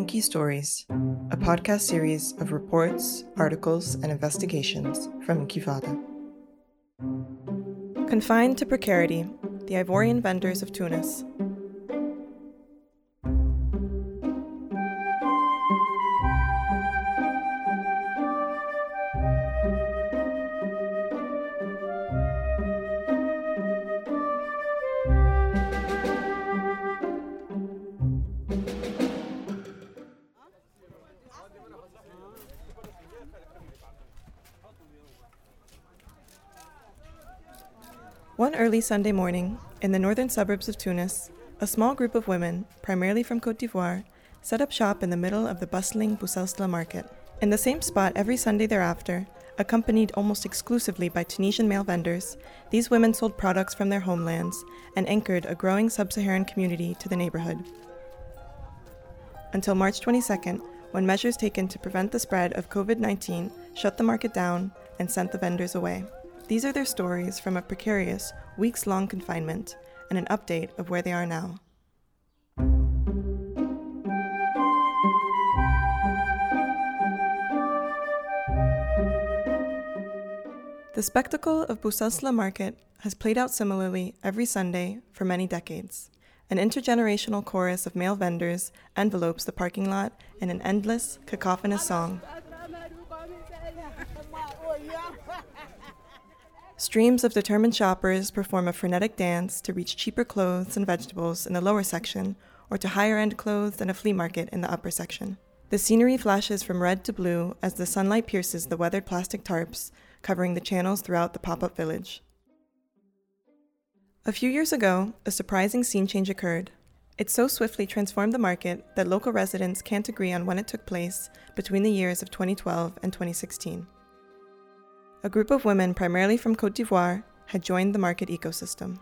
Inky Stories, a podcast series of reports, articles, and investigations from Inkyfada. Confined to precarity, the Ivorian vendors of Tunis. One early Sunday morning, in the northern suburbs of Tunis, a small group of women, primarily from Cote d'Ivoire, set up shop in the middle of the bustling Bousselsla market. In the same spot every Sunday thereafter, accompanied almost exclusively by Tunisian male vendors, these women sold products from their homelands and anchored a growing sub Saharan community to the neighborhood. Until March 22nd, when measures taken to prevent the spread of COVID 19 shut the market down and sent the vendors away. These are their stories from a precarious, weeks long confinement and an update of where they are now. The spectacle of Bousselsla Market has played out similarly every Sunday for many decades. An intergenerational chorus of male vendors envelopes the parking lot in an endless, cacophonous song. Streams of determined shoppers perform a frenetic dance to reach cheaper clothes and vegetables in the lower section or to higher end clothes and a flea market in the upper section. The scenery flashes from red to blue as the sunlight pierces the weathered plastic tarps covering the channels throughout the pop up village. A few years ago, a surprising scene change occurred. It so swiftly transformed the market that local residents can't agree on when it took place between the years of 2012 and 2016 a group of women primarily from Cote d'Ivoire had joined the market ecosystem.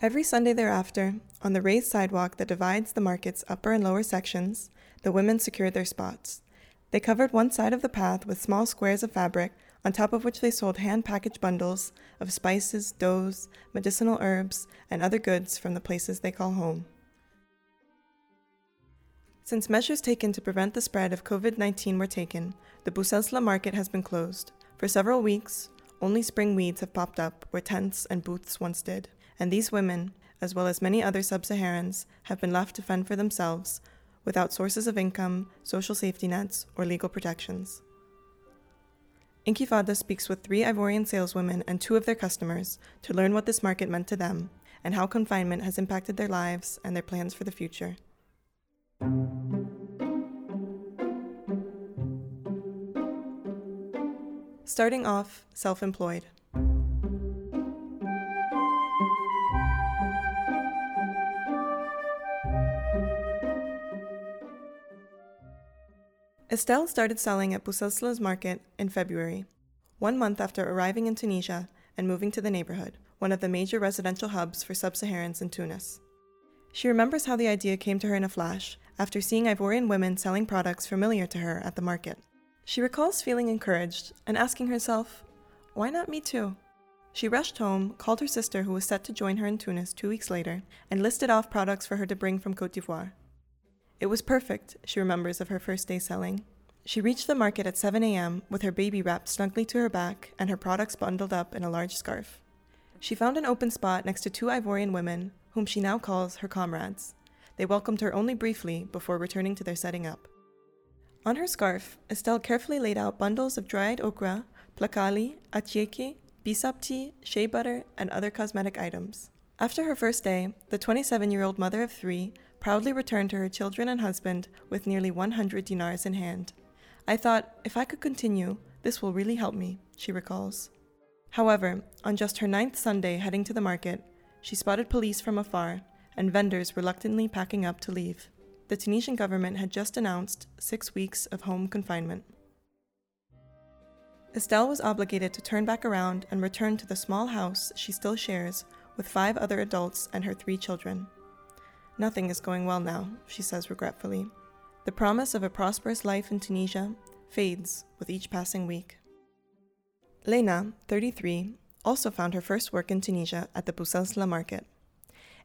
Every Sunday thereafter, on the raised sidewalk that divides the market's upper and lower sections, the women secured their spots. They covered one side of the path with small squares of fabric, on top of which they sold hand packaged bundles of spices, doughs, medicinal herbs, and other goods from the places they call home. Since measures taken to prevent the spread of COVID 19 were taken, the Bousselsla market has been closed. For several weeks, only spring weeds have popped up where tents and booths once did, and these women, as well as many other sub Saharans, have been left to fend for themselves without sources of income, social safety nets, or legal protections. Inkyfada speaks with three Ivorian saleswomen and two of their customers to learn what this market meant to them and how confinement has impacted their lives and their plans for the future. Starting off self employed. Estelle started selling at Bousselsla's market in February, one month after arriving in Tunisia and moving to the neighborhood, one of the major residential hubs for sub Saharans in Tunis. She remembers how the idea came to her in a flash after seeing Ivorian women selling products familiar to her at the market. She recalls feeling encouraged and asking herself, why not me too? She rushed home, called her sister, who was set to join her in Tunis two weeks later, and listed off products for her to bring from Cote d'Ivoire. It was perfect, she remembers of her first day selling. She reached the market at 7 a.m. with her baby wrapped snugly to her back and her products bundled up in a large scarf. She found an open spot next to two Ivorian women, whom she now calls her comrades. They welcomed her only briefly before returning to their setting up. On her scarf, Estelle carefully laid out bundles of dried okra, placali, attiéké, tea, shea butter, and other cosmetic items. After her first day, the 27 year old mother of three proudly returned to her children and husband with nearly 100 dinars in hand. I thought, if I could continue, this will really help me, she recalls. However, on just her ninth Sunday heading to the market, she spotted police from afar and vendors reluctantly packing up to leave. The Tunisian government had just announced six weeks of home confinement. Estelle was obligated to turn back around and return to the small house she still shares with five other adults and her three children. Nothing is going well now, she says regretfully. The promise of a prosperous life in Tunisia fades with each passing week. Lena, 33, also found her first work in Tunisia at the Bousselsla market.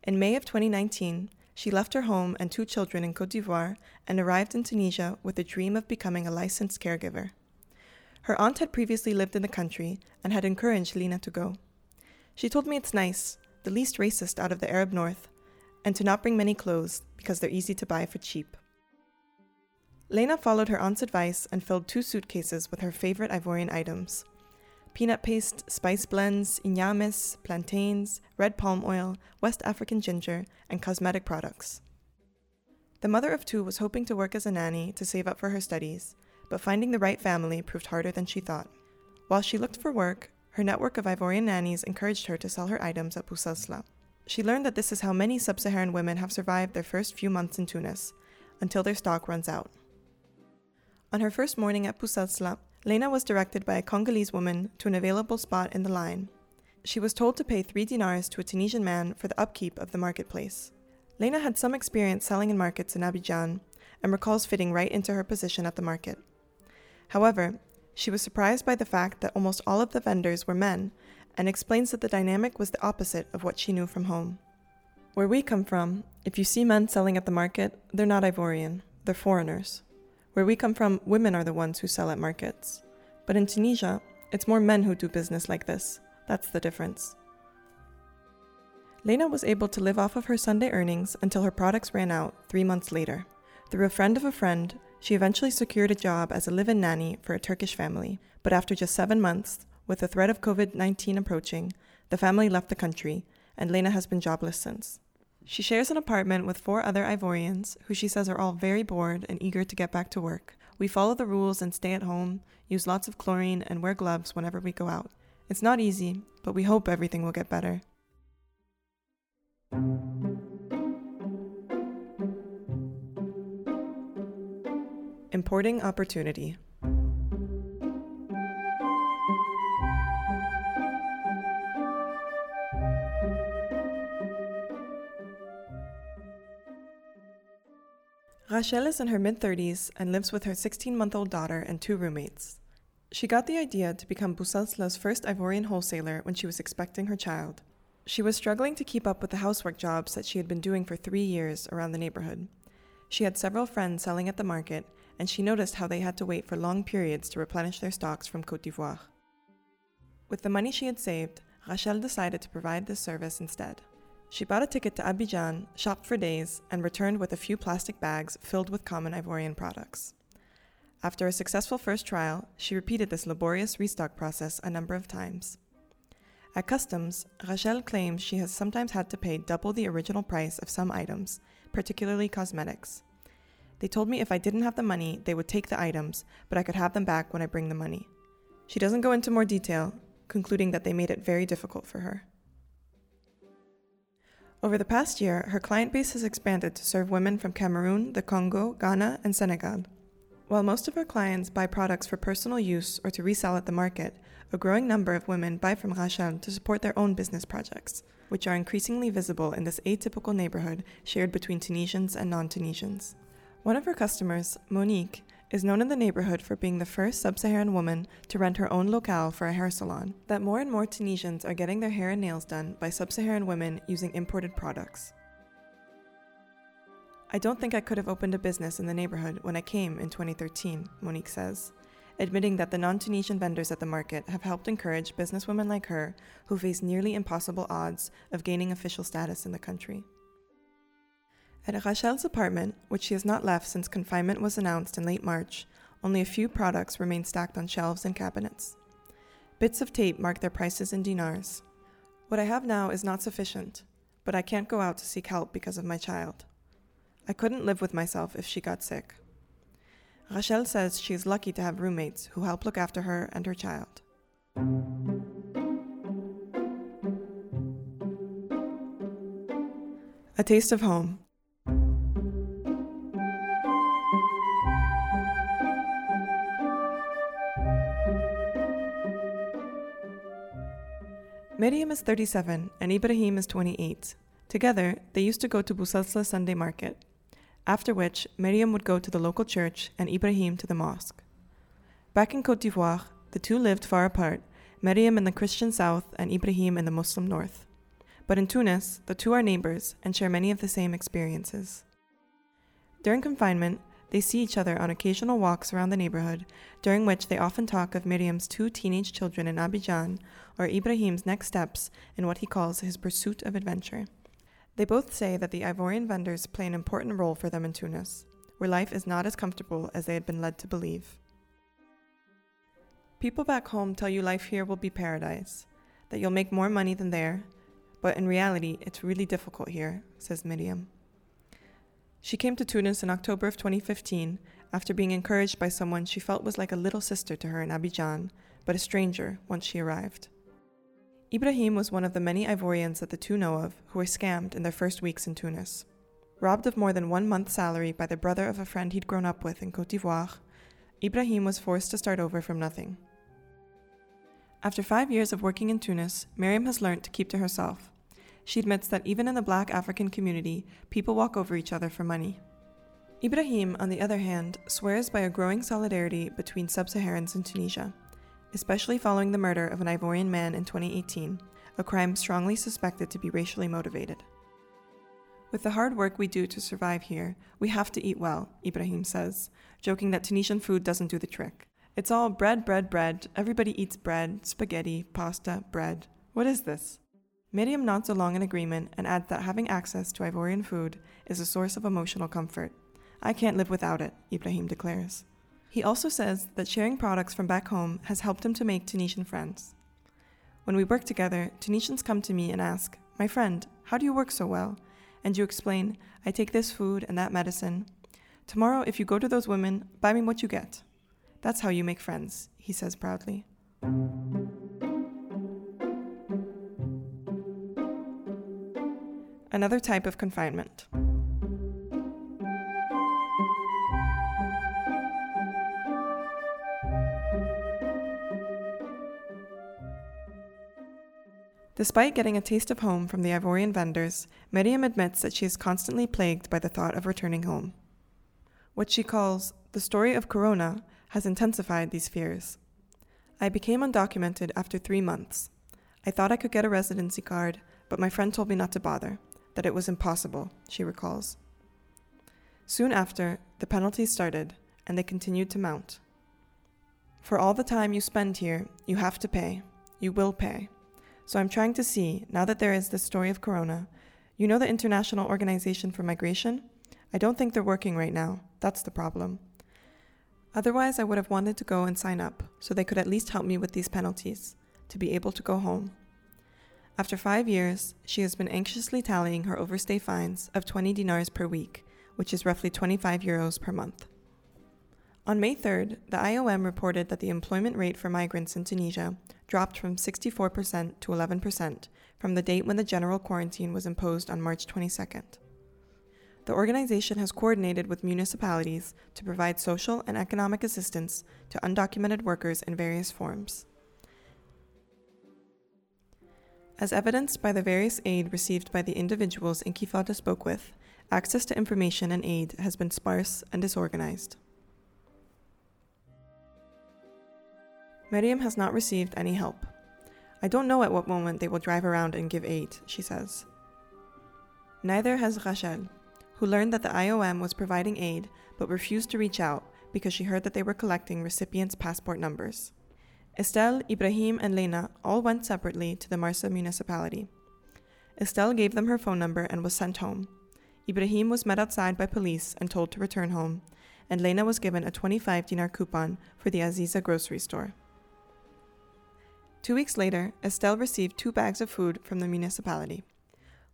In May of 2019, She left her home and two children in Cote d'Ivoire and arrived in Tunisia with a dream of becoming a licensed caregiver. Her aunt had previously lived in the country and had encouraged Lena to go. She told me it's nice, the least racist out of the Arab North, and to not bring many clothes because they're easy to buy for cheap. Lena followed her aunt's advice and filled two suitcases with her favorite Ivorian items peanut paste, spice blends, inyamis, plantains, red palm oil, West African ginger, and cosmetic products. The mother of two was hoping to work as a nanny to save up for her studies, but finding the right family proved harder than she thought. While she looked for work, her network of Ivorian nannies encouraged her to sell her items at Bousselsla. She learned that this is how many sub Saharan women have survived their first few months in Tunis, until their stock runs out. On her first morning at Bousselsla, Lena was directed by a Congolese woman to an available spot in the line. She was told to pay three dinars to a Tunisian man for the upkeep of the marketplace. Lena had some experience selling in markets in Abidjan and recalls fitting right into her position at the market. However, she was surprised by the fact that almost all of the vendors were men and explains that the dynamic was the opposite of what she knew from home. Where we come from, if you see men selling at the market, they're not Ivorian, they're foreigners. Where we come from, women are the ones who sell at markets. But in Tunisia, it's more men who do business like this. That's the difference. Lena was able to live off of her Sunday earnings until her products ran out three months later. Through a friend of a friend, she eventually secured a job as a live in nanny for a Turkish family. But after just seven months, with the threat of COVID 19 approaching, the family left the country, and Lena has been jobless since. She shares an apartment with four other Ivorians who she says are all very bored and eager to get back to work. We follow the rules and stay at home, use lots of chlorine, and wear gloves whenever we go out. It's not easy, but we hope everything will get better. Importing opportunity. Rachel is in her mid 30s and lives with her 16 month old daughter and two roommates. She got the idea to become Bousselsla's first Ivorian wholesaler when she was expecting her child. She was struggling to keep up with the housework jobs that she had been doing for three years around the neighborhood. She had several friends selling at the market, and she noticed how they had to wait for long periods to replenish their stocks from Cote d'Ivoire. With the money she had saved, Rachel decided to provide this service instead. She bought a ticket to Abidjan, shopped for days, and returned with a few plastic bags filled with common Ivorian products. After a successful first trial, she repeated this laborious restock process a number of times. At customs, Rachel claims she has sometimes had to pay double the original price of some items, particularly cosmetics. They told me if I didn't have the money, they would take the items, but I could have them back when I bring the money. She doesn't go into more detail, concluding that they made it very difficult for her. Over the past year, her client base has expanded to serve women from Cameroon, the Congo, Ghana, and Senegal. While most of her clients buy products for personal use or to resell at the market, a growing number of women buy from Rachel to support their own business projects, which are increasingly visible in this atypical neighborhood shared between Tunisians and non Tunisians. One of her customers, Monique, is known in the neighborhood for being the first sub Saharan woman to rent her own locale for a hair salon. That more and more Tunisians are getting their hair and nails done by sub Saharan women using imported products. I don't think I could have opened a business in the neighborhood when I came in 2013, Monique says, admitting that the non Tunisian vendors at the market have helped encourage businesswomen like her who face nearly impossible odds of gaining official status in the country. At Rachel's apartment, which she has not left since confinement was announced in late March, only a few products remain stacked on shelves and cabinets. Bits of tape mark their prices in dinars. What I have now is not sufficient, but I can't go out to seek help because of my child. I couldn't live with myself if she got sick. Rachel says she is lucky to have roommates who help look after her and her child. A taste of home. Miriam is 37 and Ibrahim is 28. Together, they used to go to Bousselsla Sunday market, after which Miriam would go to the local church and Ibrahim to the mosque. Back in Cote d'Ivoire, the two lived far apart, Miriam in the Christian south and Ibrahim in the Muslim north. but in Tunis, the two are neighbors and share many of the same experiences. During confinement, they see each other on occasional walks around the neighborhood, during which they often talk of Miriam's two teenage children in Abidjan or Ibrahim's next steps in what he calls his pursuit of adventure. They both say that the Ivorian vendors play an important role for them in Tunis, where life is not as comfortable as they had been led to believe. People back home tell you life here will be paradise, that you'll make more money than there, but in reality, it's really difficult here, says Miriam. She came to Tunis in October of 2015 after being encouraged by someone she felt was like a little sister to her in Abidjan, but a stranger once she arrived. Ibrahim was one of the many Ivorians that the two know of who were scammed in their first weeks in Tunis. Robbed of more than one month's salary by the brother of a friend he'd grown up with in Cote d'Ivoire, Ibrahim was forced to start over from nothing. After five years of working in Tunis, Miriam has learned to keep to herself she admits that even in the black African community, people walk over each other for money. Ibrahim, on the other hand, swears by a growing solidarity between sub Saharans in Tunisia, especially following the murder of an Ivorian man in 2018, a crime strongly suspected to be racially motivated. With the hard work we do to survive here, we have to eat well, Ibrahim says, joking that Tunisian food doesn't do the trick. It's all bread, bread, bread. Everybody eats bread, spaghetti, pasta, bread. What is this? Miriam nods along in agreement and adds that having access to Ivorian food is a source of emotional comfort. I can't live without it, Ibrahim declares. He also says that sharing products from back home has helped him to make Tunisian friends. When we work together, Tunisians come to me and ask, My friend, how do you work so well? And you explain, I take this food and that medicine. Tomorrow, if you go to those women, buy me what you get. That's how you make friends, he says proudly. Another type of confinement. Despite getting a taste of home from the Ivorian vendors, Miriam admits that she is constantly plagued by the thought of returning home. What she calls the story of Corona has intensified these fears. I became undocumented after three months. I thought I could get a residency card, but my friend told me not to bother that it was impossible, she recalls. Soon after, the penalties started, and they continued to mount. For all the time you spend here, you have to pay. You will pay. So I'm trying to see, now that there is this story of Corona, you know the International Organization for Migration? I don't think they're working right now. That's the problem. Otherwise, I would have wanted to go and sign up so they could at least help me with these penalties, to be able to go home. After five years, she has been anxiously tallying her overstay fines of 20 dinars per week, which is roughly 25 euros per month. On May 3rd, the IOM reported that the employment rate for migrants in Tunisia dropped from 64% to 11% from the date when the general quarantine was imposed on March 22nd. The organization has coordinated with municipalities to provide social and economic assistance to undocumented workers in various forms. As evidenced by the various aid received by the individuals Inkyfada spoke with, access to information and aid has been sparse and disorganized. Miriam has not received any help. I don't know at what moment they will drive around and give aid, she says. Neither has Rachel, who learned that the IOM was providing aid but refused to reach out because she heard that they were collecting recipients' passport numbers. Estelle, Ibrahim, and Lena all went separately to the Marsa municipality. Estelle gave them her phone number and was sent home. Ibrahim was met outside by police and told to return home, and Lena was given a 25 dinar coupon for the Aziza grocery store. Two weeks later, Estelle received two bags of food from the municipality.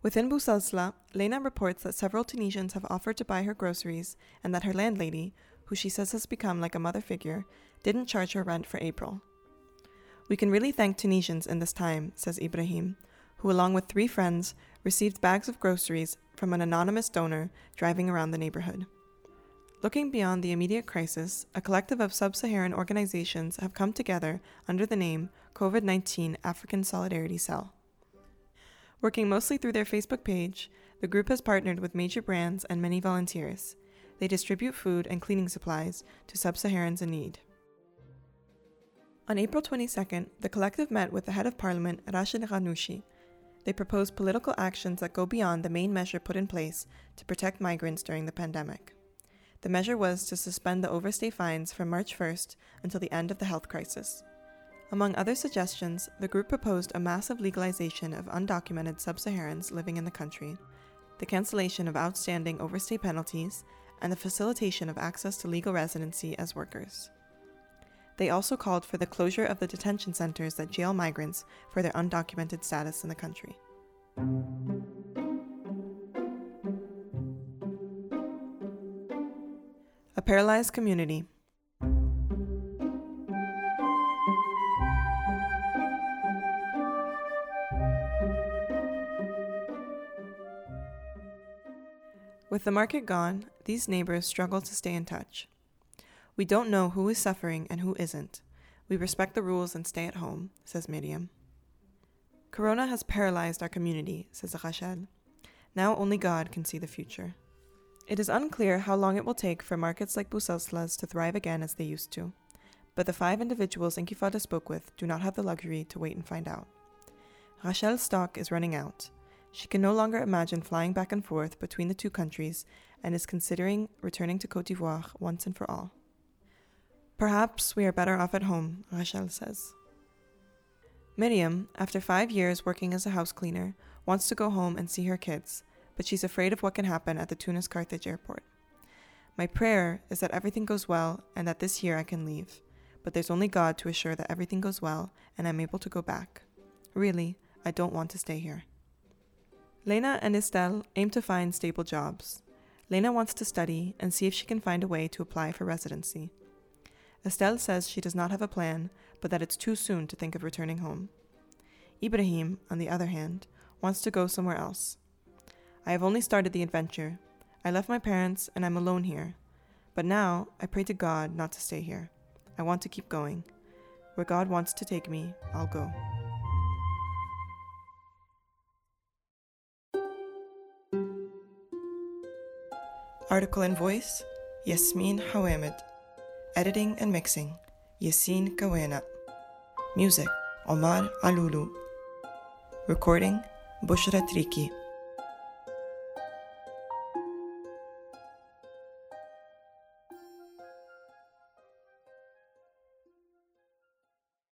Within Bousselsla, Lena reports that several Tunisians have offered to buy her groceries and that her landlady, who she says has become like a mother figure, didn't charge her rent for April. We can really thank Tunisians in this time, says Ibrahim, who, along with three friends, received bags of groceries from an anonymous donor driving around the neighborhood. Looking beyond the immediate crisis, a collective of sub Saharan organizations have come together under the name COVID 19 African Solidarity Cell. Working mostly through their Facebook page, the group has partnered with major brands and many volunteers. They distribute food and cleaning supplies to sub Saharans in need. On April 22nd, the collective met with the head of parliament, Rashid Ghannouchi. They proposed political actions that go beyond the main measure put in place to protect migrants during the pandemic. The measure was to suspend the overstay fines from March 1st until the end of the health crisis. Among other suggestions, the group proposed a massive legalization of undocumented sub Saharans living in the country, the cancellation of outstanding overstay penalties, and the facilitation of access to legal residency as workers. They also called for the closure of the detention centers that jail migrants for their undocumented status in the country. A paralyzed community. With the market gone, these neighbors struggle to stay in touch. We don't know who is suffering and who isn't. We respect the rules and stay at home, says Miriam. Corona has paralyzed our community, says Rachel. Now only God can see the future. It is unclear how long it will take for markets like Bousselsla's to thrive again as they used to, but the five individuals Inkyfada spoke with do not have the luxury to wait and find out. Rachel's stock is running out, she can no longer imagine flying back and forth between the two countries and is considering returning to Cote d'Ivoire once and for all. Perhaps we are better off at home, Rachel says. Miriam, after five years working as a house cleaner, wants to go home and see her kids, but she's afraid of what can happen at the Tunis Carthage airport. My prayer is that everything goes well and that this year I can leave, but there's only God to assure that everything goes well and I'm able to go back. Really, I don't want to stay here. Lena and Estelle aim to find stable jobs. Lena wants to study and see if she can find a way to apply for residency. Estelle says she does not have a plan, but that it's too soon to think of returning home. Ibrahim, on the other hand, wants to go somewhere else. I have only started the adventure. I left my parents and I'm alone here. But now I pray to God not to stay here. I want to keep going. Where God wants to take me, I'll go. Article and voice Yasmin Hawamed. Editing and mixing Yassine Kawena. Music Omar Alulu. Recording Bushra Triki.